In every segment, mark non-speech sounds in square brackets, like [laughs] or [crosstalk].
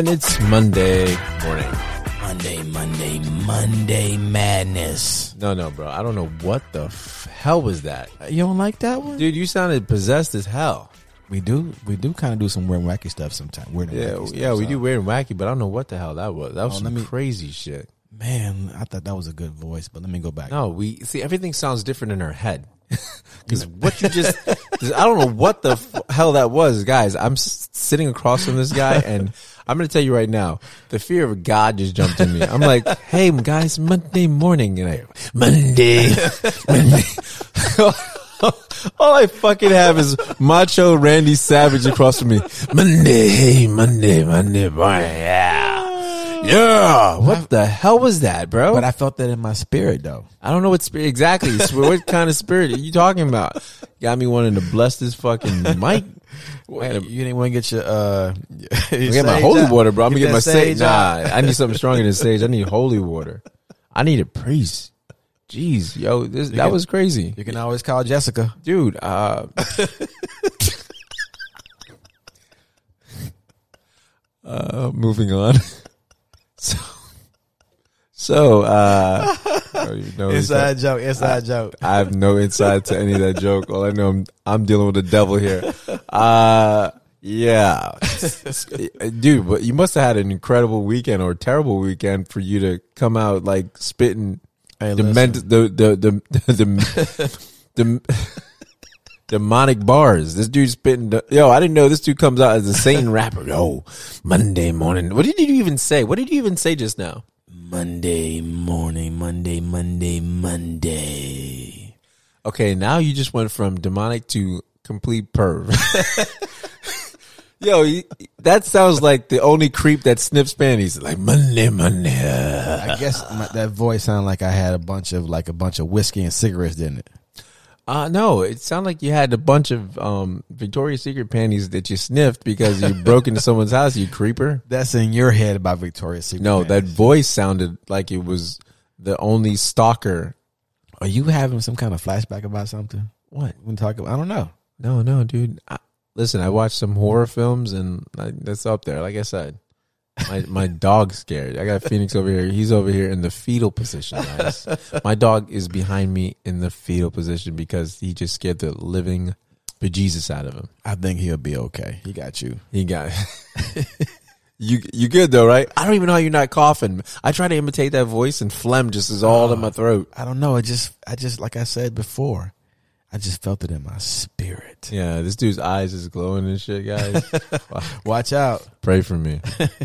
And it's Monday morning. Monday, Monday, Monday madness. No, no, bro. I don't know what the f- hell was that. You don't like that one? Dude, you sounded possessed as hell. We do, we do kind of do some weird and wacky stuff sometimes. Weird and Yeah, wacky stuff, yeah, we so- do weird and wacky, but I don't know what the hell that was. That was Oh, some let me- crazy shit. Man, I thought that was a good voice, but let me go back. No, we see everything sounds different in our head. [laughs] Because what you just, I don't know what the f- hell that was, guys. I'm s- sitting across from this guy, and I'm going to tell you right now, the fear of God just jumped in me. I'm like, hey, guys, Monday morning, and I, Monday, Monday. [laughs] All I fucking have is macho Randy Savage across from me. Monday, hey, Monday, Monday, morning, yeah. Yeah. What the hell was that, bro? But I felt that in my spirit, though. I don't know what spirit exactly. What kind of spirit are you talking about? Got me wanting to bless this fucking mic. [laughs] You didn't want to get your uh, [laughs] I get my holy water, bro. I'm gonna get my sage. Nah, I need something stronger than sage. I need holy water. I need a priest. Jeez, yo, this that can- was crazy, You can always call Jessica. dude. Uh, [laughs] uh, moving on. So, so uh, I don't even know [laughs] what he's Inside joke. Inside joke. I have no insight to any of that joke. All I know, I'm, I'm dealing with the devil here. Uh, yeah, [laughs] dude. But you must have had an incredible weekend or terrible weekend for you to come out like spitting Hey, the, ment- the, the the [laughs] the the demonic bars. This dude spitting. The, yo, I didn't know this dude comes out as a Satan [laughs] rapper. Yo, Monday morning. What did you even say? What did you even say just now? Monday morning, Monday, Monday, Monday. Okay, now you just went from demonic to complete perv. [laughs] Yo, you- that sounds like the only creep that sniffs panties. Like Monday, Monday. I guess my, that voice sounded like I had a bunch of like a bunch of whiskey and cigarettes, didn't it? Uh, no, it sounded like you had a bunch of um, Victoria's Secret panties that you sniffed because you [laughs] broke into someone's house. You creeper. That's in your head about Victoria's Secret. No, man. that voice sounded like it was the only stalker. Are you having some kind of flashback about something? What? We talk about. I don't know. No, no, dude. I, listen, I watched some horror films, and I, that's up there. Like I said, my my dog's scared. I got Phoenix over here. He's over here in the fetal position, guys. my dog is behind me in the fetal position because he just scared the living bejesus out of him. I think he'll be okay. He got you. He got. [laughs] You you good though, right? I don't even know how you're not coughing. I try to imitate that voice, and phlegm just is all in uh, my throat. I don't know. It just, I just, like I said before, I just felt it in my spirit. Yeah, this dude's eyes is glowing and shit, guys. [laughs] Watch out. Pray for me.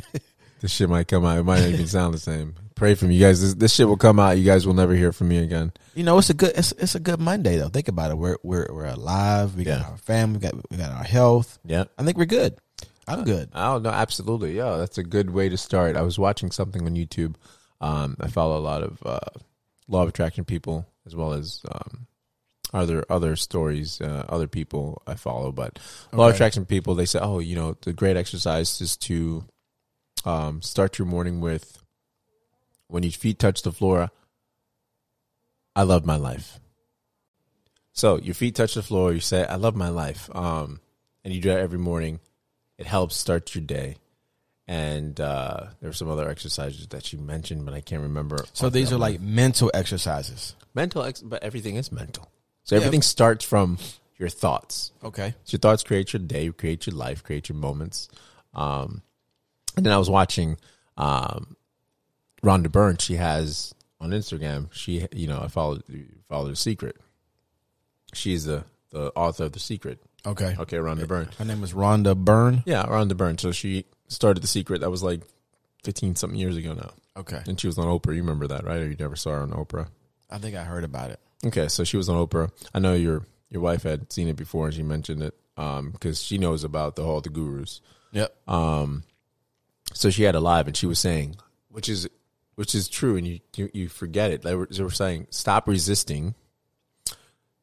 [laughs] this shit might come out. It might not even sound the same. Pray for me, you guys. This, this shit will come out. You guys will never hear from me again. You know, it's a good, it's, it's a good Monday though. Think about it. We're, we're, we're alive. We got Yeah. our family. We got, we got our health. Yeah. I think we're good. I'm good. I don't know. Absolutely. Yeah, that's a good way to start. I was watching something on YouTube. Um, I follow a lot of uh, law of attraction people as well as um, other other stories, uh, other people I follow. But law of Okay. attraction people, they say, oh, you know, the great exercise is to um, start your morning with when your feet touch the floor. I love my life. So your feet touch the floor. You say, "I love my life," um, and you do that every morning. It helps start your day. And uh, there were some other exercises that you mentioned, but I can't remember. So these are like mental exercises. mental, ex- but everything is mental. So Yeah. everything starts from your thoughts. Okay. So your thoughts create your day, create your life, create your moments. Um, and then I was watching um, Rhonda Byrne. She has on Instagram. She, you know, I followed follow the secret. She's the the author of the secret. Okay. Okay, Rhonda Byrne. Her name is Rhonda Byrne. Yeah, Rhonda Byrne. So she started the secret. That was like fifteen something years ago now, Okay. and she was on Oprah. You remember that, right? Or you never saw her on Oprah? I think I heard about it. Okay, so she was on Oprah. I know your your wife had seen it before, and she mentioned it because she knows about the whole the gurus. Yep. Um, so she had a live, and she was saying, which is which is true, and you you, you forget it. They were, they were saying, stop resisting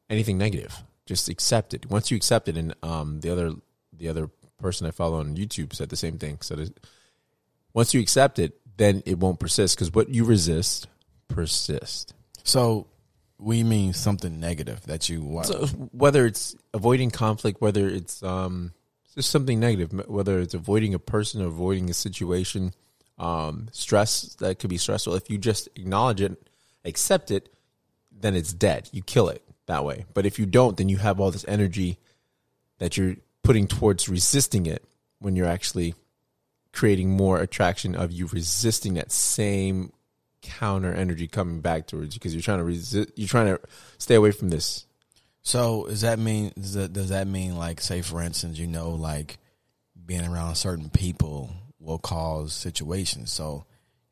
anything negative. Just accept it. Once you accept it, and um, the other the other person I follow on YouTube said the same thing. So that once you accept it, then it won't persist because what you resist persist. So we mean something negative that you want. So whether it's avoiding conflict, whether it's um, just something negative, whether it's avoiding a person or avoiding a situation, um, stress that could be stressful. If you just acknowledge it, accept it, then it's dead. You kill it that way. But if you don't, then you have all this energy that you're putting towards resisting it when you're actually creating more attraction of you resisting that same counter energy coming back towards you because you're trying to resist you're trying to stay away from this So does that mean does that, does that mean like say for instance you know like being around certain people will cause situations. So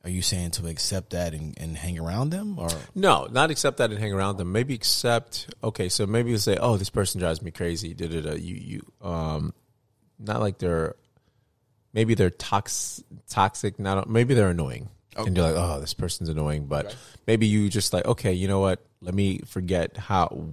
are you saying to accept that and, and hang around them or No, not accept that and hang around them. Maybe accept. Okay, so maybe you say, "Oh, this person drives me crazy." Da da da. You you um, not like they're maybe they're tox toxic. Not maybe they're annoying, Oh. and you're like, "Oh, this person's annoying." But maybe you just like, okay, you know what? Let me forget how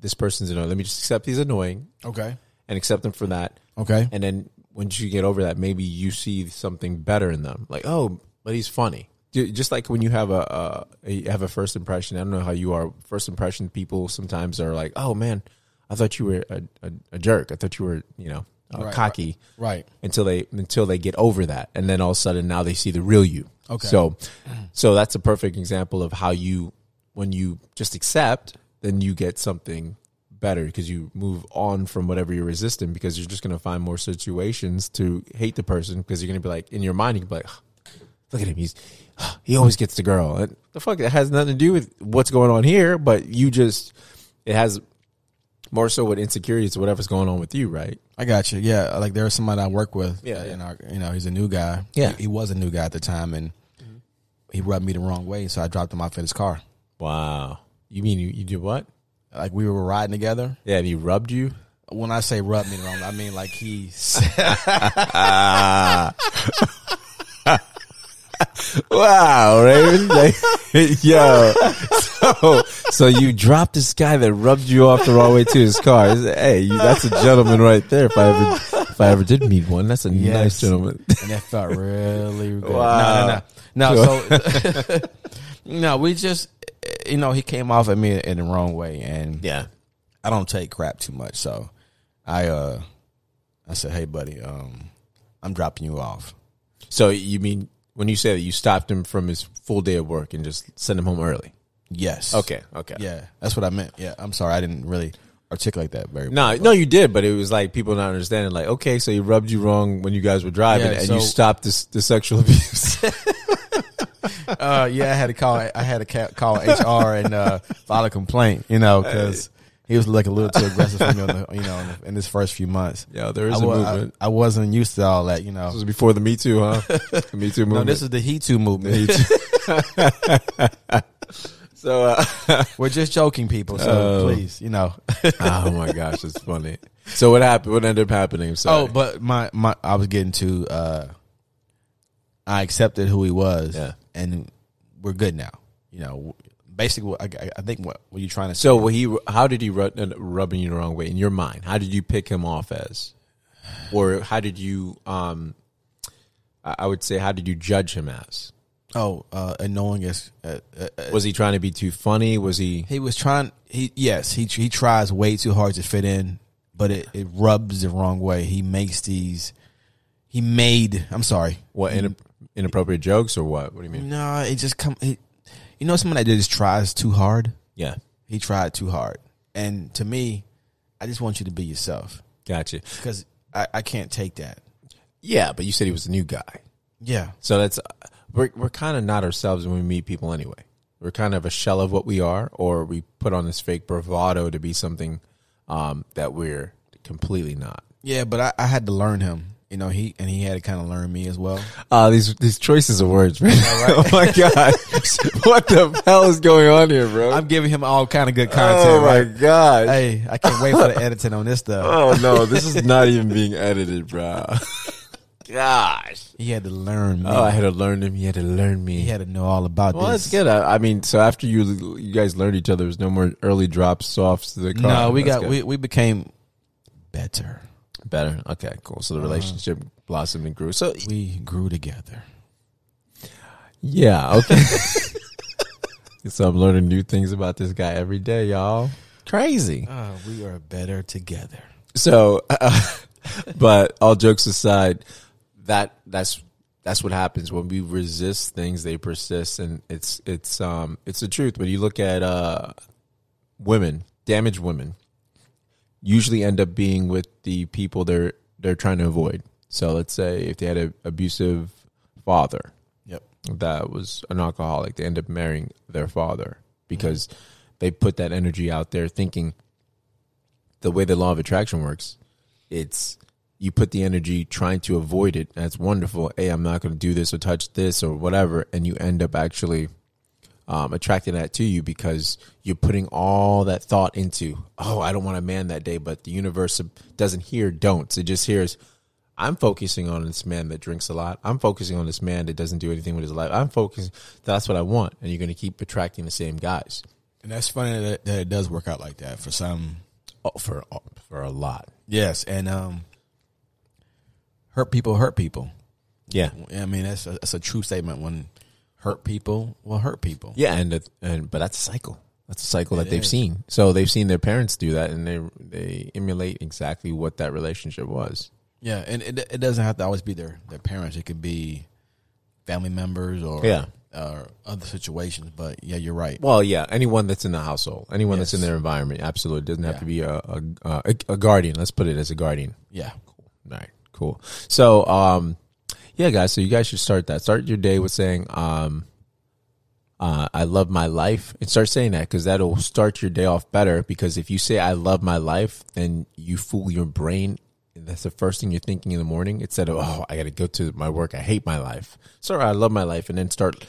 this person's annoying. Let me just accept he's annoying Okay. and accept them for that. Okay. And then once you get over that, maybe you see something better in them. Like, oh, but he's funny. Ju- Just like when you have a, a you have a first impression. I don't know how you are. First impression people sometimes are like, oh man, I thought you were a, a, a jerk. I thought you were you know uh, Right, cocky. Right. Until they until they get over that, and then all of a sudden now they see the real you. Okay. So, so that's a perfect example of how you when you just accept, then you get something better because you move on from whatever you're resisting because you're just going to find more situations to hate the person because you're going to be like in your mind you can be like look at him he's he always gets the girl and the fuck that has nothing to do with what's going on here but you just it has more so with insecurities whatever's going on with you right I got you. Yeah, like there was somebody I work with. Yeah, and our, you know, he's a new guy. Yeah. he, he was a new guy at the time, and he rubbed me the wrong way, so I dropped him off in his car. wow you mean you, you did what Like we were riding together. yeah and he rubbed you When I say rubbed me the wrong, I mean like he. [laughs] [laughs] [laughs] Wow, Raven. [laughs] Like, yo. So, so you dropped this guy that rubbed you off the wrong way to his car. Hey, you, that's a gentleman right there. If I ever, if I ever did meet one, that's a Yes. nice gentleman. and that felt really [laughs] good. Wow. No, no, no. No, so [laughs] no, we just you know he came off at me in the wrong way, and Yeah. I don't take crap too much, so I uh I said, hey buddy, um, I'm dropping you off. So you mean when you say that you stopped him from his full day of work and just sent him home early? Yes. Okay. Okay. Yeah, that's what I meant. Yeah, I'm sorry, I didn't really articulate that very. No, well. no, you did, but it was like people not understanding. Like, okay, so he rubbed you wrong when you guys were driving, Yeah, and you stopped this the sexual abuse. [laughs] [laughs] uh, yeah, I had to call. I had to call HR and uh, file a complaint. You know, because he was like a little too aggressive for me on the, you know, in, his first few months. yeah, there is I, a movement. I, I wasn't used to all that. You know, this was before the Me Too, huh? [laughs] The Me Too no, movement. this is the He Too movement. [laughs] so, uh, [laughs] We're just joking, people. So Oh. please, you know. oh my gosh, it's funny. So what happened? What ended up happening? So, oh, but my my, I was getting to. uh I accepted who he was, Yeah. and we're good now. You know, basically, what I, I think what what you trying to say. so he? How did he rub, rubbing you the wrong way in your mind? How did you pick him off as, or how did you? Um, I would say, how did you judge him as? Oh, uh, annoying as uh, uh, uh, Was he trying to be too funny? Was he? he was trying. He yes, he he tries way too hard to fit in, but it, it rubs the wrong way. He makes these. He made. I'm sorry. What in, inappropriate jokes or what? What do you mean? No, it just come. He, you know, someone that just tries too hard. Yeah, He tried too hard, and to me, I just want you to be yourself gotcha. because I, I can't take that. Yeah, but you said he was a new guy. Yeah, So that's we're we're kind of not ourselves when we meet people anyway. We're kind of a shell of what we are, or we put on this fake bravado to be something um, that we're completely not. yeah, but I, I had to learn him. You know, he and he had to kind of learn me as well. Uh, these these choices of words, man. [laughs] oh my god, [laughs] what the hell is going on here, bro? I'm giving him all kind of good content. oh my right? god. Hey, I can't wait for the editing on this stuff. Oh no, this is not even being edited, bro. [laughs] Gosh. He had to learn me. Oh, I had to learn him. He had to learn me. he had to know all about this. well, this. that's good. I, I mean, so after you you guys learned each other, there's no more early drops, softs the car. No, we That's got good. we, we became better. Better. Okay, cool. So the relationship blossomed and grew. So We grew together. yeah, okay. [laughs] so I'm learning new things about this guy every day, y'all. Crazy. Oh, we are better together. So uh, [laughs] but all jokes aside, that that's that's what happens when we resist things; they persist, and it's it's um it's the truth. When you look at uh women, damaged women, usually end up being with the people they're they're trying to avoid. So let's say if they had an abusive father, Yep. that was an alcoholic, they end up marrying their father because they put that energy out there thinking the way the law of attraction works, it's you put the energy trying to avoid it. That's wonderful. Hey, I'm not going to do this or touch this or whatever. And you end up actually um, attracting that to you because you're putting all that thought into, oh, I don't want a man that day. But the universe doesn't hear don'ts. It just hears, I'm focusing on this man that drinks a lot. I'm focusing on this man that doesn't do anything with his life. I'm focusing. That's what I want. And you're going to keep attracting the same guys. And that's funny that, that it does work out like that for some. Oh, for for a lot. Yes, and um, hurt people hurt people. Yeah. I mean, that's a, that's a true statement. When hurt people will hurt people. Yeah, and it- and but that's a cycle. That's a cycle that It they've is. seen. So they've seen their parents do that, and they they emulate exactly what that relationship was. Yeah, and it it doesn't have to always be their their parents. It could be family members or Yeah. or other situations. But yeah, you're right. Well, yeah, anyone that's in the household, anyone that's in their environment, absolutely it doesn't have Yeah. to be a a, a a guardian. Let's put it as a guardian. Yeah, Cool. All right, cool. So, um, yeah, guys. So you guys should start that. Start your day with saying, um, uh, "I love my life," and start saying that because that'll start your day off better. Because if you say "I love my life," then you fool your brain. That's the first thing you're thinking in the morning instead of "Oh, I got to go to my work. I hate my life." Sorry, I love my life, and then start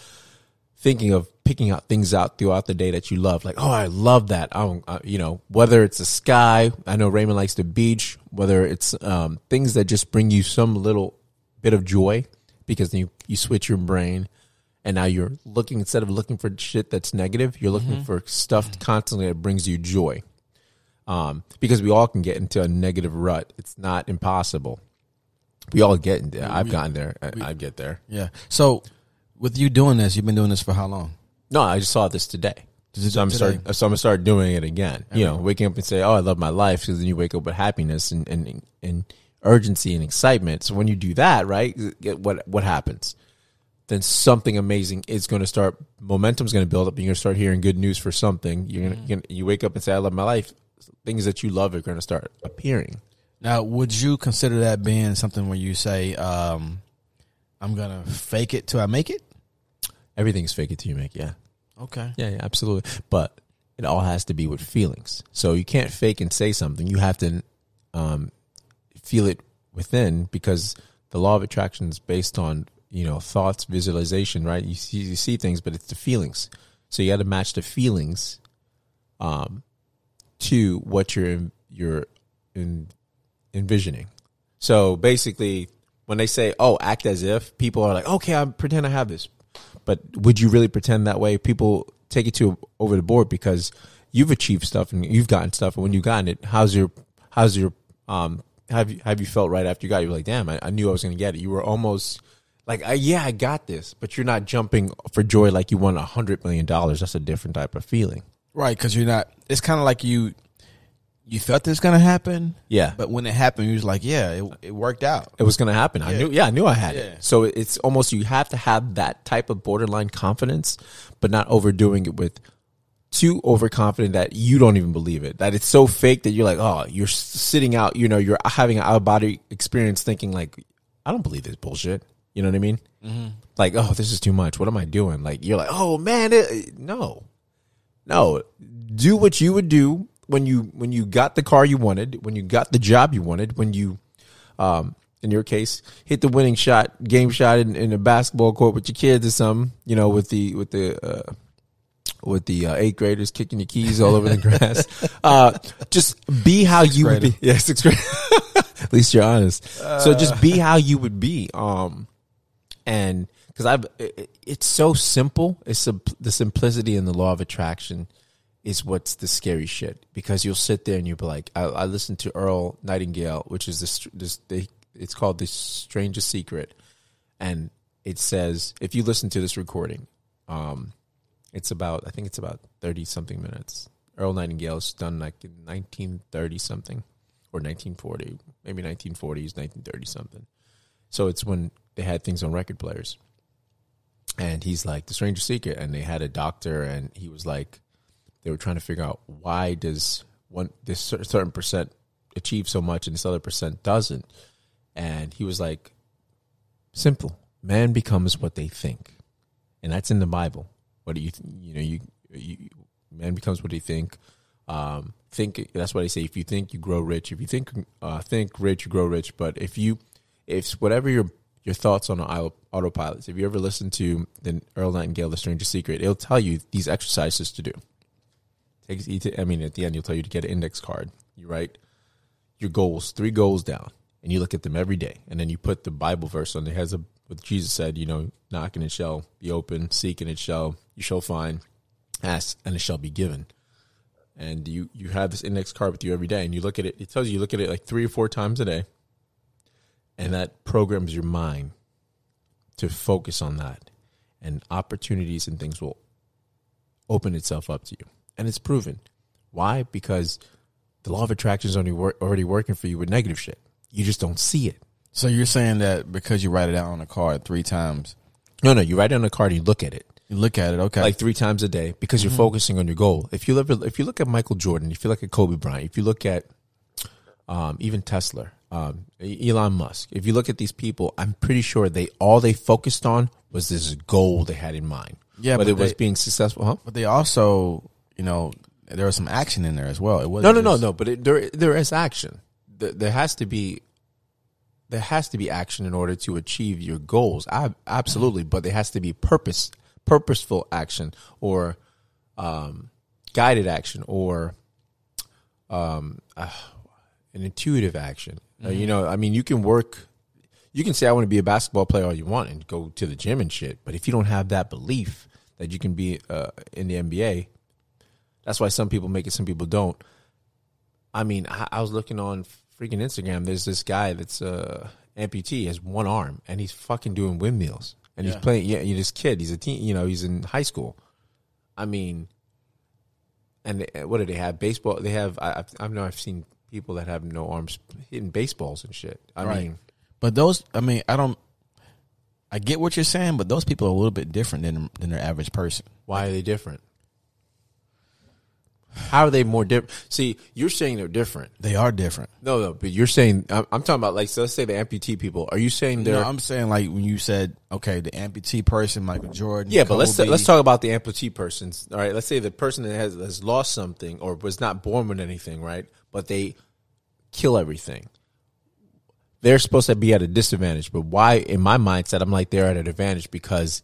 thinking of picking out things out throughout the day that you love. Like, oh, I love that. Oh, uh, you know, whether it's the sky, I know Raymond likes the beach, whether it's um, things that just bring you some little bit of joy because then you, you switch your brain and now you're looking, instead of looking for shit that's negative, you're looking for stuff constantly that brings you joy. Um, because we all can get into a negative rut. It's not impossible. We all get in there. I've gotten there. I, I get there. yeah. So with you doing this, you've been doing this for how long? No, I just saw this today. So I'm today? start. So I'm gonna start doing it again. You know, waking up and say, "Oh, I love my life," because then you wake up with happiness and and and urgency and excitement. So when you do that, right, what what happens? Then something amazing is going to start. Momentum's going to build up. You're going to start hearing good news for something. You're gonna, you're gonna you wake up and say, "I love my life." Things that you love are going to start appearing. Now, would you consider that being something where you say, um, "I'm gonna fake it till I make it"? Everything's fake it till you make. it, Yeah. Okay. Yeah, yeah, absolutely. But it all has to be with feelings. So you can't fake and say something. You have to um, feel it within because the law of attraction is based on you know thoughts, visualization, right? You see, you see things, but it's the feelings. So you got to match the feelings um, to what you're you're in, envisioning. So basically, when they say, "Oh, act as if," people are like, "Okay, I pretend I have this," but would you really pretend that way? People take it to over the board because you've achieved stuff and you've gotten stuff, and when you've gotten it, how's your how's your um have you have you felt right after you got it? You're like, "Damn, I, I knew I was going to get it." You were almost like, uh, "Yeah, I got this," but you're not jumping for joy like you won a hundred million dollars. That's a different type of feeling. Right, because you're not. It's kind of like you. You felt this gonna happen, Yeah, but when it happened, you was like, "Yeah, it, it worked out." it was going to happen. I knew. Yeah, I knew I had Yeah. it. So it's almost you have to have that type of borderline confidence, but not overdoing it with too overconfident that you don't even believe it. That it's so fake that you're like, oh, you're sitting out. You know, you're having an out of body experience, thinking like, I don't believe this bullshit. You know what I mean? Like, oh, this is too much. What am I doing? Like, you're like, oh man, it, no, no. Do what you would do when you when you got the car you wanted, when you got the job you wanted, when you um, in your case, hit the winning shot, game shot in, in a basketball court with your kids or something, you know, with the with the uh, with the uh, eighth graders kicking your keys all over the [laughs] grass. Uh, just be how you would be. grader. Yeah, sixth grade. [laughs] At least you're honest. so just be how you would be. Um, and because I've, it, it's so simple. It's sim- the simplicity and the law of attraction is what's the scary shit because you'll sit there and you'll be like, I, I listened to Earl Nightingale, which is this, this they, it's called the strangest secret. And it says, if you listen to this recording, um, it's about, I think it's about 30 something minutes. Earl Nightingale's done like in 1930 something or 1940, maybe 1940s, 1930 something. So it's when they had things on record players. And he's like the Stranger Secret, and they had a doctor, and he was like, they were trying to figure out why does one this certain percent achieve so much and this other percent doesn't, and he was like, simple, man becomes what they think, and that's in the Bible. What do you th- you know you, you man becomes what they think. Um, think that's why they say if you think you grow rich, if you think uh, think rich, you grow rich. But if you if whatever your your thoughts on autopilots, if you ever listen to the Earl Nightingale, The Stranger Secret, it'll tell you these exercises to do. To- I mean, at the end, you'll tell you to get an index card. You write your goals, three goals down, and you look at them every day, and then you put the Bible verse on. It has a what Jesus said. You know, knock and it shall be open, seek and it shall you shall find, ask and it shall be given. And you you have this index card with you every day, and you look at it. It tells you you look at it like three or four times a day, and that programs your mind to focus on that, and opportunities and things will open itself up to you, and it's proven. Why? Because the law of attraction is already wor- already working for you with negative shit. You just don't see it. So you're saying that because you write it out on a card three times, No, no. You write it on a card and you look at it. you look at it, okay. like three times a day because you're focusing on your goal. If you look, if you look at Michael Jordan, if you look at Kobe Bryant, if you look at um, even Tesla, um, Elon Musk, if you look at these people, I'm pretty sure they all they focused on was this goal they had in mind. Yeah, but it was being successful, huh? but they also, you know, there was some action in there as well. It was No, no, no, no. But it, there, there is action. There, there has to be, there has to be action in order to achieve your goals. I, absolutely, but there has to be purpose, purposeful action, or um, guided action, or um, uh, an intuitive action. Uh, you know, I mean, you can work. You can say I want to be a basketball player all you want and go to the gym and shit, but if you don't have that belief that you can be uh, in the NBA, that's why some people make it, some people don't. I mean, I, I was looking on freaking Instagram. There's this guy that's uh, amputee, has one arm, and he's fucking doing windmills, and he's playing. Yeah, you this kid. He's a teen. You know, he's in high school. I mean, and they, what do they have? Baseball. They have. I, I've- I know I've seen people that have no arms hitting baseballs and shit. I Right. mean, But those, I mean, I don't. I get what you're saying, but those people are a little bit different than than their average person. why are they different? How are they more different? See, you're saying they're different. They are different. No, no, but you're saying I'm, I'm talking about like so let's say the amputee people. Are you saying they're No, I'm saying like when you said, okay, the amputee person, Michael Jordan. yeah? But let's Kobe, let's talk about the amputee persons. All right, let's say the person that has has lost something or was not born with anything, right? But they kill everything. They're supposed to be at a disadvantage, but why? In my mindset, I'm like they're at an advantage because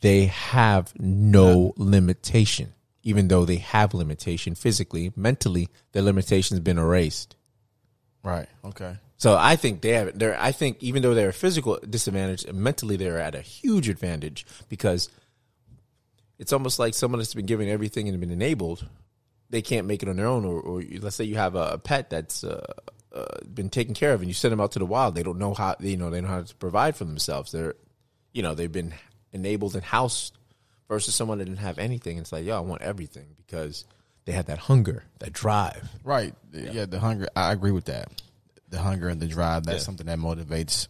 they have no limitation, even though they have limitation physically, mentally. Their limitation has been erased. Right. Okay. So I think they have. They're. I think even though they're a physical disadvantage, mentally they're at a huge advantage because it's almost like someone that's been given everything and been enabled. They can't make it on their own, or, or let's say you have a, a pet that's uh, uh, been taken care of, and you send them out to the wild. They don't know how. You know, they don't know how to provide for themselves. They're, you know, they've been enabled and housed versus someone that didn't have anything. It's like, yo, I want everything because they had that hunger, that drive. Right. Yeah. the hunger. I agree with that. The hunger and the drive. That's Yeah. something that motivates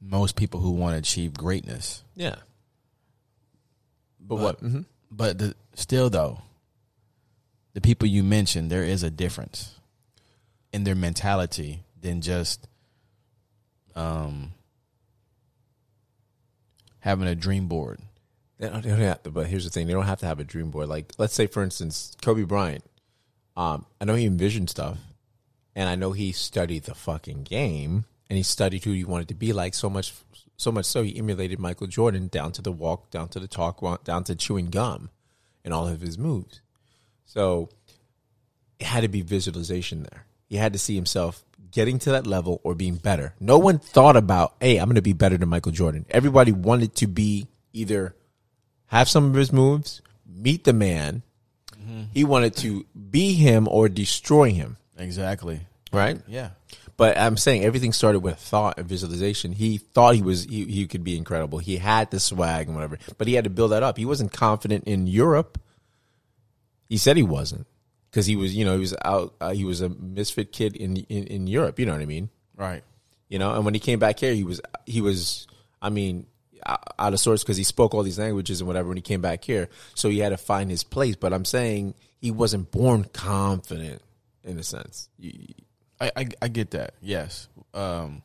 most people who want to achieve greatness. Yeah. But, But- what? hmm But the, still, though, the people you mentioned, there is a difference in their mentality than just um, having a dream board. But here's the thing: they don't have to have a dream board. Like, let's say, for instance, Kobe Bryant. Um, I know he envisioned stuff, and I know he studied the fucking game, and he studied who he wanted to be like so much, so much so he emulated Michael Jordan down to the walk, down to the talk, down to chewing gum, and all of his moves. So it had to be visualization there. He had to see himself getting to that level or being better. No one thought about, hey, I'm going to be better than Michael Jordan. Everybody wanted to be either have some of his moves, meet the man. He wanted to be him or destroy him, Exactly. right? Yeah. But I'm saying everything started with thought and visualization. He thought he was he, he could be incredible. He had the swag and whatever, but he had to build that up. He wasn't confident in Europe. He said he wasn't because he was, you know, he was out. Uh, he was a misfit kid in, in in Europe. You know what I mean? Right. You know, and when he came back here, he was he was. I mean, out of sorts because he spoke all these languages and whatever when he came back here. So he had to find his place. But I'm saying he wasn't born confident in a sense. I, I I get that. Yes. Um,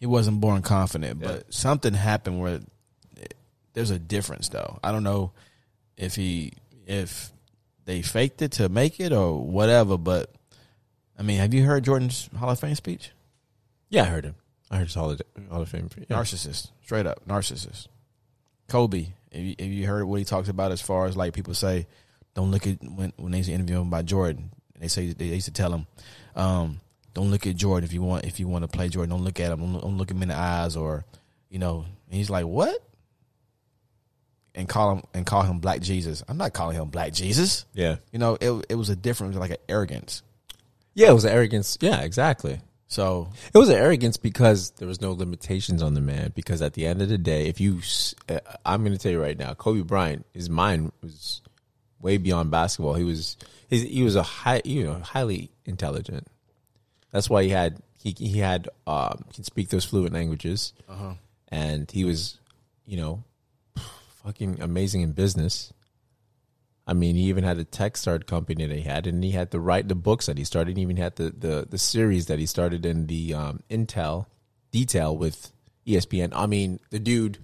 he wasn't born confident, but something happened where it, there's a difference, though. I don't know if he if they faked it to make it or whatever, but I mean, have you heard Jordan's Hall of Fame speech? Yeah, I heard him. I heard it's Hall of, Hall of Fame. Yeah. Narcissist, straight up narcissist. Kobe, if you, if you heard what he talks about as far as like people say, don't look at when when they used to interview him by Jordan. They say they used to tell him, um, don't look at Jordan if you want if you want to play Jordan. Don't look at him. Don't, don't look him in the eyes or you know. And he's like, what? And call him and call him Black Jesus. I'm not calling him Black Jesus. Yeah. You know, it it was a different, like an arrogance. Yeah, it was an arrogance. Yeah, exactly. So It was an arrogance because there was no limitations on the man. Because at the end of the day, if you, uh, I'm going to tell you right now, Kobe Bryant, his mind was way beyond basketball. He was, he, he was a high, you know, highly intelligent. That's why he had, he he had, um, can speak those fluent languages, uh-huh. and he was, you know, fucking amazing in business. I mean, he even had a tech start company that he had, and he had to write the books that he started. He even had the the, the series that he started in the um, Intel detail with ESPN. I mean, the dude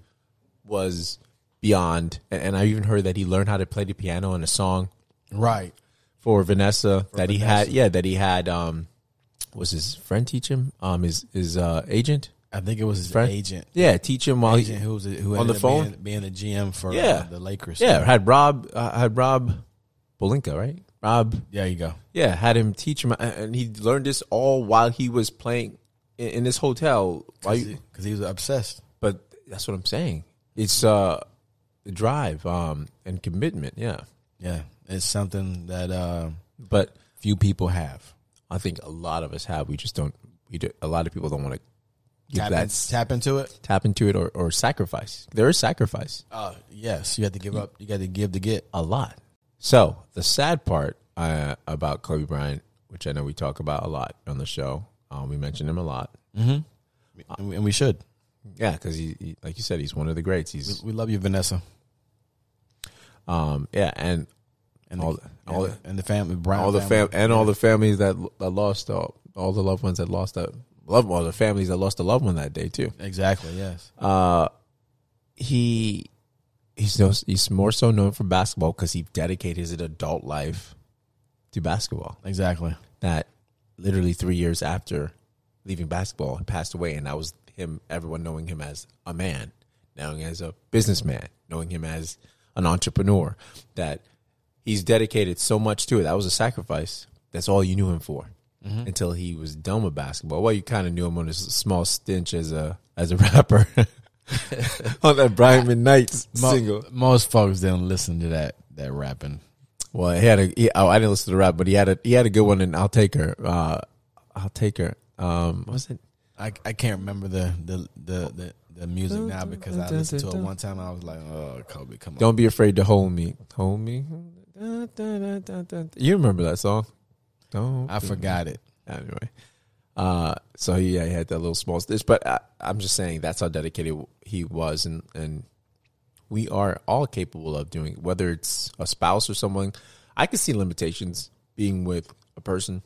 was beyond, and, and I even heard that he learned how to play the piano in a song right. for Vanessa that he had. Yeah, that he had. Um, was his friend teach him? Um, his his uh, agent. I think it was his Friend? agent. Yeah, teach him while agent he who was who on the phone? being, being the GM for Yeah. uh, the Lakers. yeah had Rob uh, had Rob Pelinka right Rob there you go. Yeah, had him teach him, and he learned this all while he was playing in, in this hotel. Because you, he, was obsessed. but that's what I'm saying. It's uh, drive um, and commitment. Yeah, Yeah, it's something that uh, but few people have. I think a lot of us have. We just don't. We do, a lot of people don't want to Tap, in- tap into it. tap into it or, or sacrifice. There is sacrifice Uh, yes, you have to give up. You got to give to get. a lot. So the sad part uh, about Kobe Bryant, which I know we talk about a lot on the show, um, we mention him a lot. Mm-hmm. And, we, and we should. Yeah, because he, he, like you said, he's one of the greats. He's We, we love you, Vanessa, Um, yeah, and and All the, all and, the- and the family, Brown all the family. fam and all the families that, that lost all, all the loved ones that lost that loved all the families that lost a loved one that day too. exactly. Yes. Uh, he he's no, he's more so known for basketball because he dedicated his adult life to basketball. Exactly. That literally three years after leaving basketball, he passed away, and that was him. Everyone knowing him as a man, knowing him as a businessman, knowing him as an entrepreneur. That he's dedicated so much to it. That was a sacrifice. That's all you knew him for until he was done with basketball. Well, you kind of knew him on a s- small stench as a as a [laughs] rapper [laughs] on that Brian McKnight's Mo- single. Most folks don't listen to that that rapping. Well, he had a. He, oh, I didn't listen to the rap, but he had a. He had a good one, and I'll take her. Uh, I'll take her. Um, what was it? I I can't remember the the the the, the music now because I listened to it one time and I was like, oh, Kobe, come on. Don't be afraid to hold me. Hold me. You remember that song? Don't. I forgot it. Anyway, uh, so yeah, he had that little small stitch, but I, I'm just saying that's how dedicated he was, and and we are all capable of doing. Whether it's a spouse or someone, I can see limitations being with a person,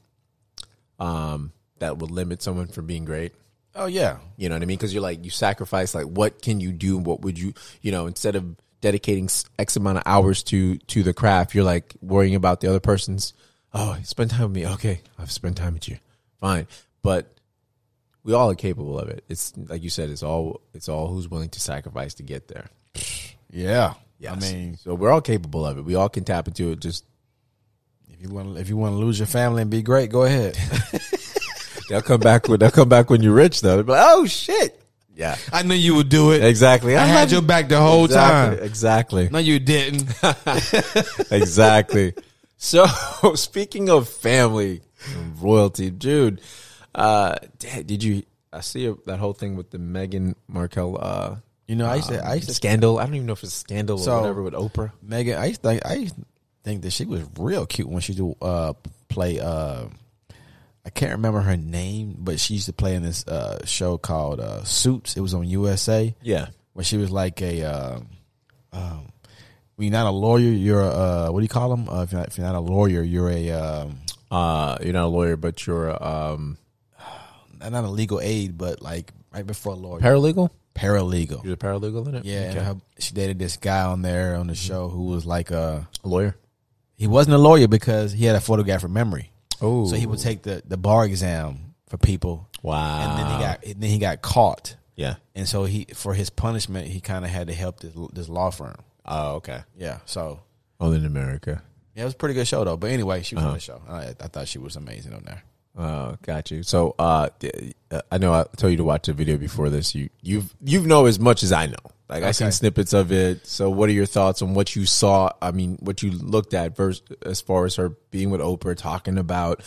um, that would limit someone from being great. Oh yeah, You know what I mean? Because you're like you sacrifice. Like, what can you do? What would you? You know, instead of dedicating X amount of hours to to the craft, you're like worrying about the other person's. Oh, spend time with me. Okay, I've spent time with you. Fine, but we all are capable of it. It's like you said. It's all. It's all who's willing to sacrifice to get there. yeah. Yes. I mean, so we're all capable of it. We all can tap into it. Just if you want if you want to lose your family and be great, go ahead. [laughs] they'll come back when they'll come back when you're rich. Though, They'll be like, oh shit. Yeah, I knew you would do it. exactly. I had your back the whole exactly, time. Exactly. No, you didn't. [laughs] exactly. So [laughs] speaking of family and royalty, dude, uh, dad, did you? I see that whole thing with the Meghan Markle uh, You know, I used to, I used to, scandal. I don't even know if it's a scandal So- or whatever with Oprah. Megan, I used to, think- I used, think that she was real cute when she do uh play uh I can't remember her name, but she used to play in this uh show called uh Suits. It was on USA Yeah. where she was like a um, um when you're not a lawyer, you're a uh what do you call them? Uh, if, you're not, if you're not a lawyer, you're a um Uh, you're not a lawyer, but you're um not a legal aid, but like right before a lawyer, paralegal. paralegal. You're a paralegal in it. Yeah, Okay. her, she dated this guy on there on the show who was like a a lawyer. he wasn't a lawyer because he had a photographic memory. Oh, So he would take the, the bar exam for people, wow. and then he got and then he got caught, yeah. and so he for his punishment he kind of had to help this this law firm. Oh, okay. Yeah, so Only in America. yeah, it was a pretty good show though. But anyway, she was Uh-huh. on the show. I, I thought she was amazing on there. Oh, got you. So, uh, uh, I know I told you to watch the video before this. You, you've, you know as much as I know. Like I seen snippets of it. So, what are your thoughts on what you saw? I mean, what you looked at versus as far as her being with Oprah, talking about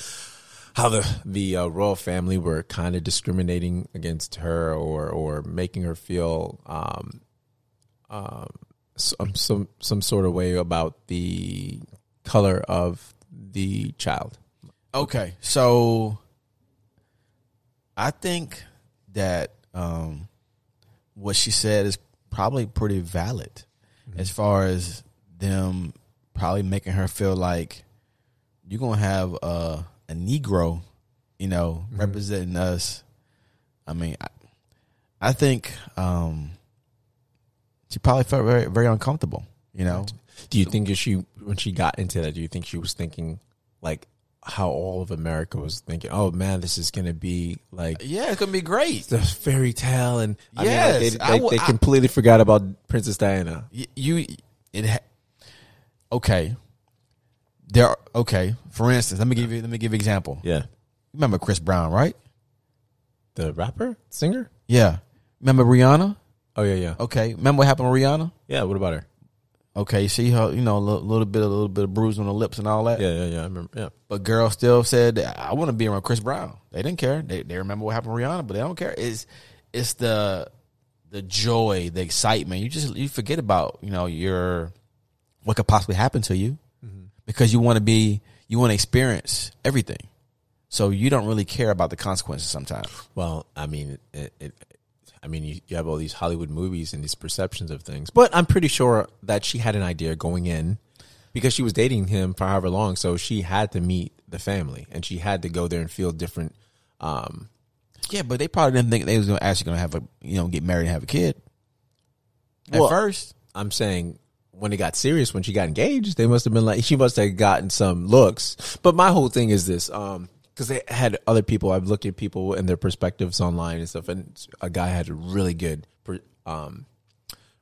how the the uh, royal family were kind of discriminating against her or or making her feel um um some some some sort of way about the color of the child. Okay, so I think that um, what she said is probably pretty valid as far as them probably making her feel like you're gonna have a, a Negro, you know, representing us. I mean, I, I think um, she probably felt very very uncomfortable. You know, Do you think if she when she got into that, do you think she was thinking like how all of America was thinking? Oh man, this is gonna be like yeah, it's gonna be great. the fairy tale, and I Yes, mean, like, they, they, they I- completely forgot about Princess Diana. You it ha- okay there are, okay for instance let me give you let me give you an example Yeah, remember chris brown right the rapper, singer. yeah remember rihanna Oh yeah, yeah, okay. Remember what happened with rihanna? Yeah. What about her? okay see her you know a little, little bit of a little bit of bruise on the lips and all that? Yeah, yeah, yeah. I remember. Yeah, but girl still said i want to be around chris brown. They didn't care. They, they remember what happened with rihanna but they don't care. It's it's the the joy the excitement. You just you forget about you know your what could possibly happen to you mm-hmm. because you want to be you want to experience everything. So you don't really care about the consequences sometimes. Well, I mean, it, it, I mean, you, you have all these Hollywood movies and these perceptions of things, but I'm pretty sure that she had an idea going in because she was dating him for however long, so she had to meet the family and she had to go there and feel different. Um, yeah but they probably didn't think they was gonna actually gonna have a you know get married and have a kid at Well- first I'm saying when it got serious, when she got engaged, they must have been like she must have gotten some looks. But my whole thing is this, um, because they had other people. I've looked at people and their perspectives online and stuff, and a guy had a really good, um,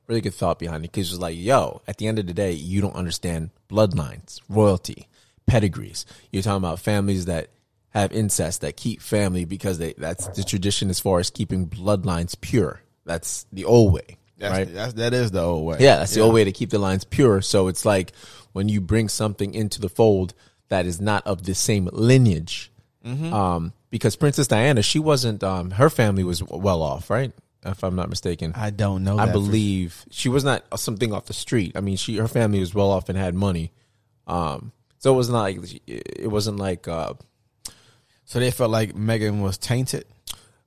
really good thought behind it. Because he was like, "Yo, at the end of the day, you don't understand bloodlines, royalty, pedigrees. You're talking about families that." Have incest that keep family because they that's the tradition as far as keeping bloodlines pure. That's the old way, that's, right? that's that is the old way Yeah, that's the old way to keep the lines pure. So it's like when you bring something into the fold that is not of the same lineage. Um, because Princess Diana, she wasn't. Um, her family was well off, right? If I'm not mistaken, i don't know I believe she was not something off the street. I mean, she her family was well off and had money. Um, so it was not like it wasn't like uh, so they felt like megan was tainted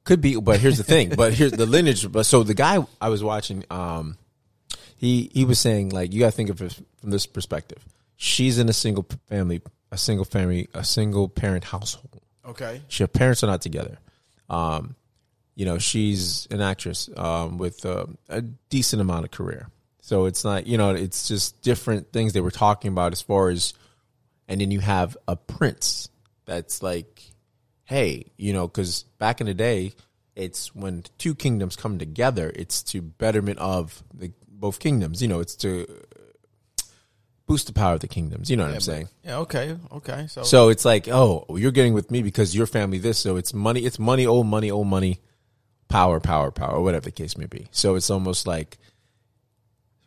Could be, but here's the thing. [laughs] but here's the lineage. But so the guy I was watching, um, he he was saying like you got to think of it from this perspective. She's in a single family, a single family, a single parent household. Okay She, her parents are not together. Um, you know, she's an actress um, with a decent amount of career. So it's not, you know, it's just different things they were talking about as far as, and then you have a prince that's like, hey, you know, because back in the day, it's when two kingdoms come together, it's to betterment of the both kingdoms. You know, it's to boost the power of the kingdoms. You know what I'm saying? yeah okay okay so, So it's like, oh, you're getting with me because your family this. So it's money. It's money. Old money. Old money. Power. Power. Power. Whatever the case may be. So it's almost like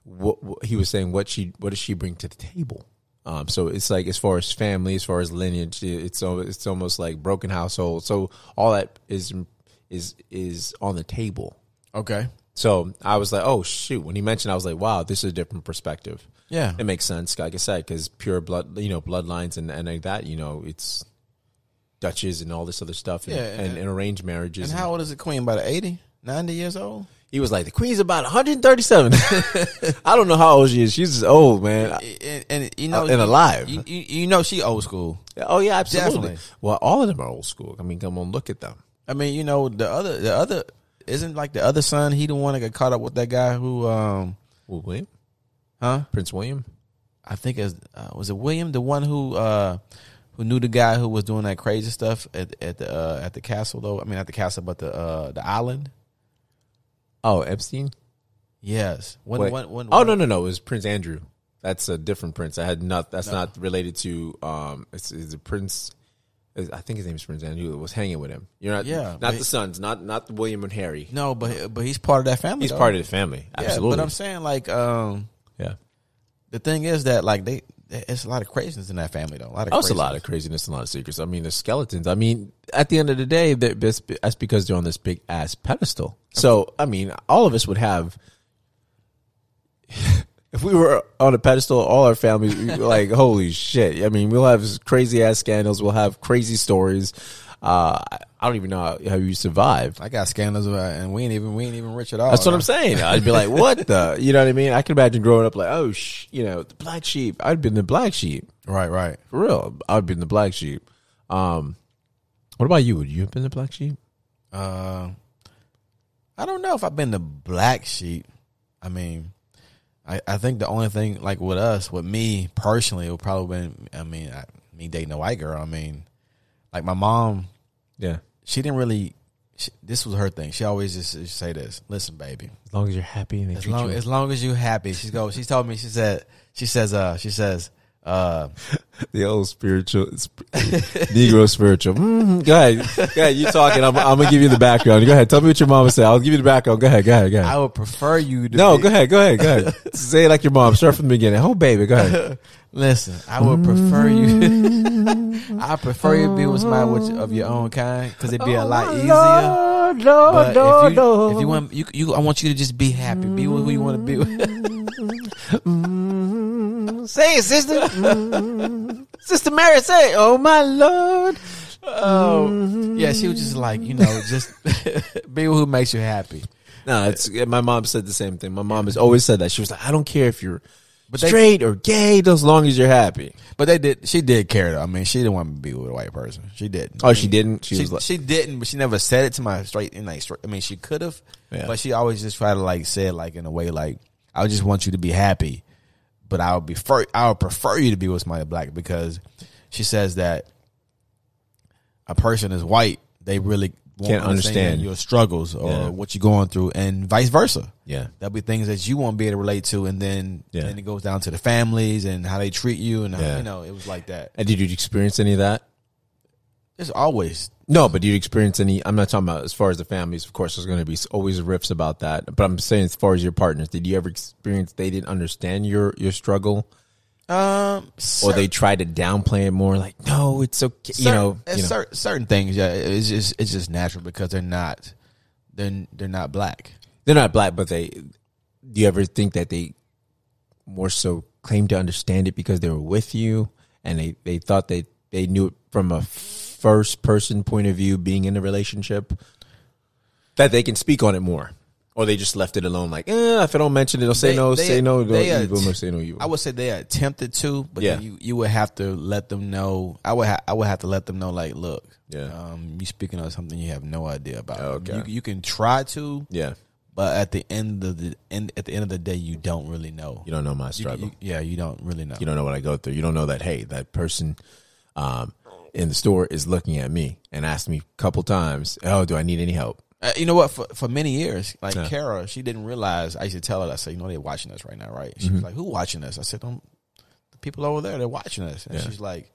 what, what he was saying. What she what does she bring to the table? Um, so it's like as far as family, as far as lineage, it's it's almost like broken household. So all that is is is on the table. okay So I was like, oh shoot. When he mentioned, I was like, wow, this is a different perspective. Yeah. It makes sense, like I said, because pure blood, you know, bloodlines and and like that, you know, it's Dutches and all this other stuff, and, Yeah, and, yeah. and arranged marriages. And how old is the queen? About 80? 90 years old? he was like, the queen's about 137. [laughs] I don't know how old she is. She's just old, man. And, and you know, Uh, and alive. You, you, you know, she old school. Oh yeah, absolutely. Definitely. Well, all of them are old school. I mean, come on, look at them. I mean, you know, the other, the other, isn't like the other son, he the one that got caught up with that guy who, um, Well, William, huh? Prince William. I think it's, uh, was it William, the one who, uh, who knew the guy who was doing that crazy stuff at, at the, uh, at the castle though? I mean, at the castle, but the, uh, the island? Oh, Epstein. Yes. When, Wait. when, when, oh no, no, no. It was Prince Andrew. That's a different prince. I had not. That's not related to. Um, it's, it's a prince. I think his name is Prince Andrew. Was hanging with him. You're not. Yeah, Not the he- sons. Not not William and Harry. No, but, but he's part of that family. He's though. part of the family. Absolutely. Yeah, but I'm saying like, um, yeah. the thing is that like they, it's a lot of craziness in that family though. A lot of Oh, it's a craziness. lot of craziness and a lot of secrets. I mean, the skeletons. I mean, at the end of the day, that's because they're on this big ass pedestal. So, I mean, all of us would have. If we were on a pedestal, all our families, we like, [laughs] holy shit. I mean, we'll have crazy ass scandals. We'll have crazy stories. Uh, I don't even know how, how you survive. I got scandals about, and we ain't even we ain't even rich at all. That's what I'm saying. I'd be like, what the? You know what I mean? I can imagine growing up like, oh, sh, you know, the black sheep. I'd been the black sheep. Right, right. For real. I'd been the black sheep. Um, what about you? Would you have been the black sheep? Uh, I don't know if I've been the black sheep. I mean, I, I think the only thing like with us, with me personally, it would probably been. I mean, I, me dating a white girl. I mean, like my mom, Yeah. she didn't really. She, this was her thing. She always just, just say this. Listen, baby. As long as you're happy and As long you. as long as you happy, she's go. She told me. She said. She says. Uh. She says. Uh. the old spiritual, sp- [laughs] Negro spiritual. Mm, go ahead. Go ahead. You talking. I'm, I'm going to give you the background. Go ahead. Tell me what your mama said. I'll give you the background. Go ahead. Go ahead. Go ahead. I would prefer you to. no, be- go ahead. Go ahead. Go ahead. Say it like your mom. Start from the beginning. Oh, baby. Go ahead. [laughs] Listen, I would prefer you. [laughs] I prefer you to be with somebody with, of your own kind because it'd be a lot easier. Lord, But Lord, if you, if you want, you, you, I want you to just be happy. Be with who you want to be with. Say it, sister. [laughs] Mm. sister Mary, say it. Oh, my Lord. Oh, yeah. She was just like, you know, just [laughs] be who makes you happy. No, it's my mom said the same thing. My mom has always said that. She was like, I don't care if you're But they- straight or gay, as long as you're happy. But they did. She did care though. I mean, she didn't want me to be with a white person. She did. Oh, she didn't. She, She, was like, she didn't, but she never said it to my straight. In like, straight, I mean, she could have, Yeah. but she always just tried to like say it like in a way like, I just want you to be happy, but I would prefer, I would prefer you to be with somebody black because she says that a person is white, they really won't Can't understand. your struggles or Yeah. what you're going through, and vice versa. yeah, There'll be things that you won't be able to relate to, and then Yeah. then it goes down to the families and how they treat you, and how, you know it was like that. and did you experience any of that? It's always No, but did you experience any? I'm not talking about as far as the families. Of course, there's going to be always riffs about that. But I'm saying as far as your partners, did you ever experience they didn't understand your your struggle, um or they tried to downplay it more? Like, no, it's okay. you know, certain, you know. certain, certain things. Yeah, it's just it's just natural because they're not they're they're not black. they're not black, but they. Do you ever think that they more so claim to understand it because they were with you and they they thought they they knew it from a first person point of view, being in a relationship, that they can speak on it more, or they just left it alone. Like, eh, if I don't mention it, they'll say They- no, they- say no, go they, evil, no, say no evil. I would say they attempted to, but Yeah. you you would have to let them know. I would ha- I would have to let them know. Like, look, Yeah. um, you speaking on something you have no idea about. Okay. You, you can try to, yeah, but at the end of the end at the end of the day, you don't really know. you don't know my You- struggle. you- yeah, you don't really know. you don't know what I go through. You don't know that hey, that person um, in the store is looking at me and asked me a couple times, "Oh, do I need any help?" Uh, you know what? For for many years, like Yeah. Kara, she didn't realize. I used to tell her, I said, "You know, they're watching us right now, right?" She Mm-hmm. was like, "Who watching us?" I said, "Them, the people over there, they're watching us." And Yeah. she's like,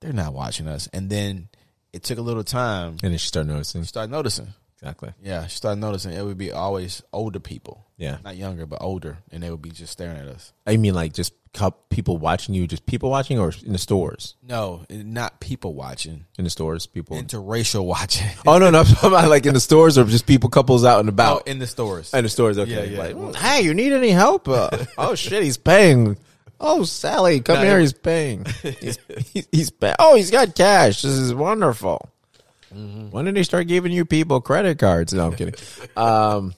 "They're not watching us." And then it took a little time And then she started noticing. She start noticing. Exactly. Yeah, she started noticing it would be always older people, Yeah. not younger, but older, and they would be just staring at us. I mean, like just people watching you, just people watching, or in the stores. No, not people watching, In the stores, people. interracial watching. oh no, no, [laughs] I'm talking about like in the stores or just people, couples out and about Oh, in the stores. in the stores, okay. Yeah, yeah. Like, "Mm, hey, you need any help? Uh, [laughs] oh shit, he's paying. Oh, Sally, come No, here. He's paying. He's, [laughs] he's, he's pay- Oh, he's got cash. This is wonderful. Mm-hmm. When did they start giving you people credit cards? No, I'm kidding. [laughs] Um,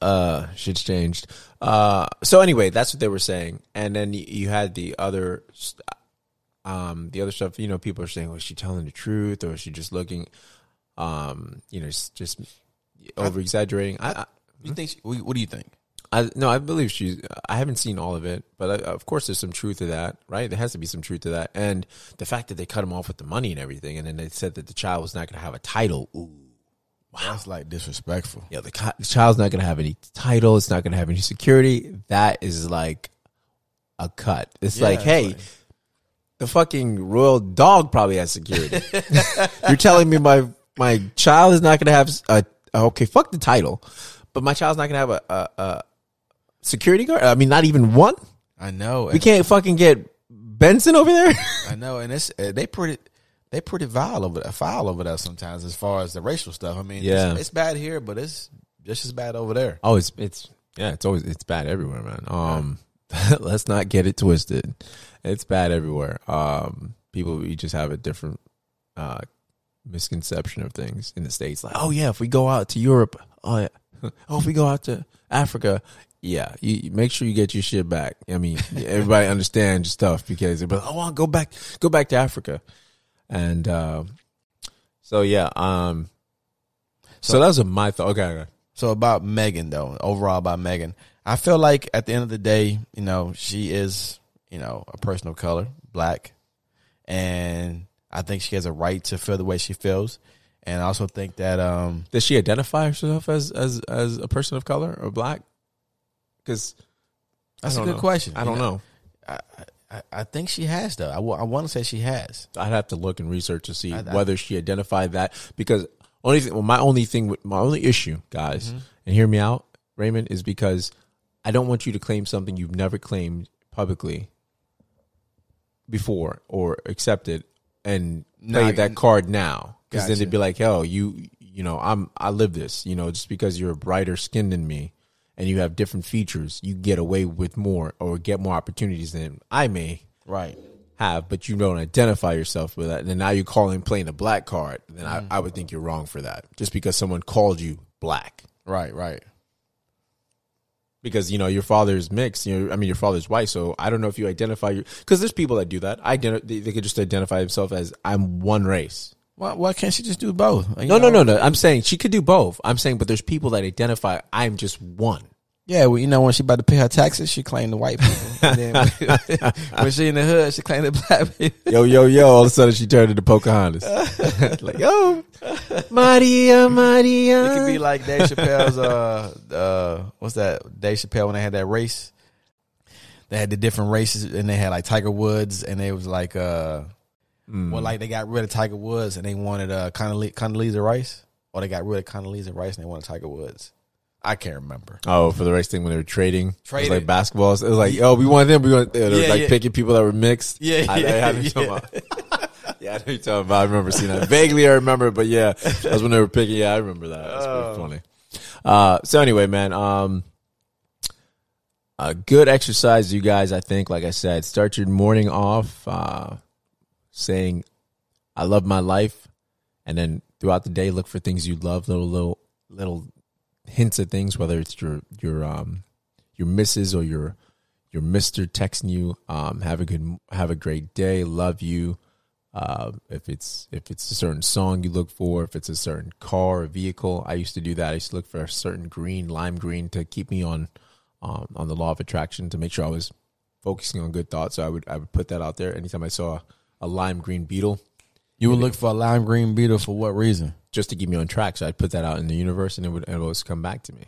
uh, shit's changed. Uh, so anyway, that's what they were saying, and then you had the other, um, the other stuff. You know, people are saying, "Was she telling the truth, or is she just looking, um, you know, just over exaggerating?" I, I you think? She, what do you think? I no, I believe she's. I haven't seen all of it, but I, of course, there's some truth to that, right? There has to be some truth to that, and the fact that they cut him off with the money and everything, and then they said that the child was not going to have a title. Ooh, That's like disrespectful. yeah, the, co- the child's not going to have any title. It's not going to have any security. That is like a cut. It's Yeah, like, it's hey, like- the fucking royal dog probably has security. [laughs] You're telling me my my child is not going to have a okay? Fuck the title, but my child's not going to have a, a, a security guard. I mean, not even one. I know. We and- can't fucking get Benson over there. [laughs] I know, and it's uh, they pretty they pretty vile over that foul over there sometimes as far as the racial stuff. I mean, Yeah. it's, it's bad here, but it's just as bad over there. Oh, it's it's yeah, it's always it's bad everywhere, man. Um, [laughs] let's not get it twisted. It's bad everywhere. Um, people we just have a different uh misconception of things in the states. Like, oh yeah, if we go out to Europe, oh yeah, [laughs] oh if we go out to Africa, yeah, you, make sure you get your shit back. I mean, everybody [laughs] understands your stuff because they're like, oh, I want go back, go back to Africa, and uh, so yeah, um, so, So- that was a my thought. Okay, okay. So about Meghan though, overall about Meghan, I feel like at the end of the day, you know, she is, you know, a person of color, black, and I think she has a right to feel the way she feels. And I also think that um Does she identify herself as as as a person of color or black? Because that's a good know. question. I don't You know. I, I, I think she has though. I, I want to say she has. I'd have to look and research to see I- whether she identified that. Because only thing, well, my only thing, with my only issue, guys, Mm-hmm. and hear me out, Raymond, is because I don't want you to claim something you've never claimed publicly before or accepted and play that card now. Because then they'd be like, "Hell, you, you know, I'm, I live this. You know, just because you're brighter skinned than me." And you have different features, you get away with more or get more opportunities than I may Right. have, but you don't identify yourself with that. And then now you're calling playing a black card. Then I, I would mm. think you're wrong for that. Just because someone called you black. Right. Right. Because you know your father's mixed, you know. I mean, your father's white, so I don't know if you identify your. Because there's people that do that. I identi- they, they could just identify themselves as I'm one race. Why, why can't she just do both? You No, no, know? no, no. I'm saying she could do both. I'm saying, but there's people that identify I'm just one. Yeah, well, you know, when she about to pay her taxes, she claimed the white people. [laughs] And then [laughs] when she in the hood, she claimed the black people. Yo, yo, yo! All of a sudden, she turned into Pocahontas. [laughs] like, yo, Maria, Maria. It could be like Dave Chappelle's, uh, uh, what's that? Dave Chappelle when they had that race. They had the different races, and they had like Tiger Woods, and they was like, uh, well, like they got rid of Tiger Woods, and they wanted uh, Condoleezza, Condoleezza Rice, or they got rid of Condoleezza Rice, and they wanted Tiger Woods. I can't remember. Oh, for the race thing when they were trading, It was Trading. like basketballs. It was like, oh, we want them. We want. They were Yeah, like yeah. picking people that were mixed. Yeah, I, I, yeah, what yeah. about. [laughs] yeah, I know you're talking about. I remember seeing that. Vaguely, I remember, but yeah, that's when they were picking. Yeah, I remember that. That's Oh. pretty funny. Uh, so anyway, man, um, a good exercise, you guys. I think, like I said, start your morning off uh, saying, "I love my life," and then throughout the day, look for things you love. Little, little, little hints at things, whether it's your your um your missus or your your Mister texting you. Um, have a good, have a great day. Love you. Uh, if it's if it's a certain song you look for, if it's a certain car or vehicle, I used to do that. I used to look for a certain green, lime green, to keep me on um, on the law of attraction to make sure I was focusing on good thoughts. So I would I would put that out there anytime I saw a lime green beetle, You would look for a lime green beetle for what reason? just to keep me on track. So I'd put that out in the universe, and it would, it would always come back to me.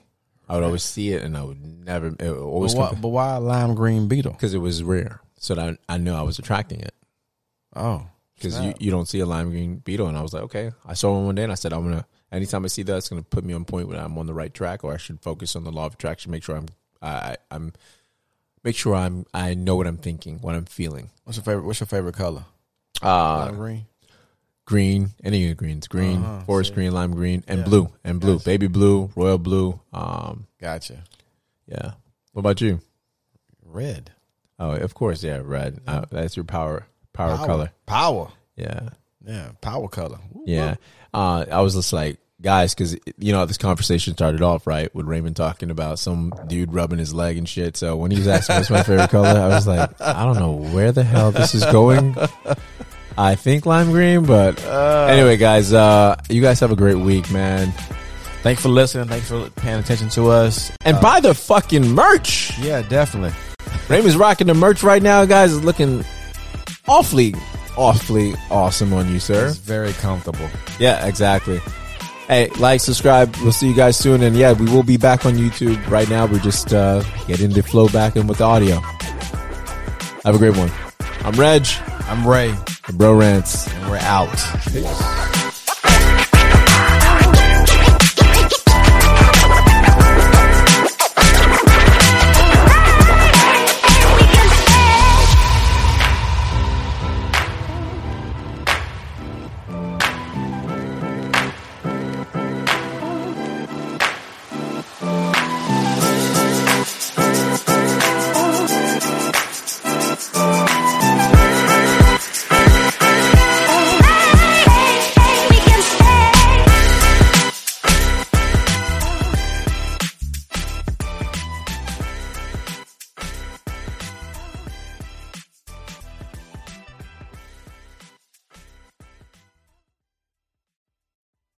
I would always see it, and I would never. It would always But why, but why a lime green beetle? because it was rare, so that I, I knew I was attracting it. Oh, Because you, you don't see a lime green beetle, and I was like, okay. I saw one one day, and I said, I'm gonna anytime I see that, it's going to put me on point when I'm on the right track, or I should focus on the law of attraction. Make sure I'm, I, I'm, make sure I'm, I know what I'm thinking, what I'm feeling. What's your favorite? What's your favorite color? Uh, green. green, any of the greens, green, Uh-huh, forest see. green, lime green, and Yeah. blue, and blue, Gotcha. baby blue, royal blue. Um, Gotcha. yeah. What about you? Red. Oh, of course, yeah, red. Uh, that's your power, power, color. Power. Yeah, Yeah. Power color. Woo, yeah. Uh, I was just like, guys, because you know this conversation started off right with Raymond talking about some dude rubbing his leg and shit. So when he was asking what's my favorite color, I was like, I don't know where the hell this is going. I think lime green, but anyway, guys, uh, you guys have a great week, man. Thanks for listening. Thanks for paying attention to us. And buy the fucking merch. Yeah, definitely. Raymond's rocking the merch right now, guys. It's looking awfully, awfully awesome on you, sir. It's very comfortable. Yeah, exactly. Hey, like, subscribe. We'll see you guys soon. And yeah, we will be back on YouTube. Right now, we're just uh, getting the flow back in with the audio. Have a great one. I'm Reg, I'm Ray, the Bro Rants. and we're out. Peace.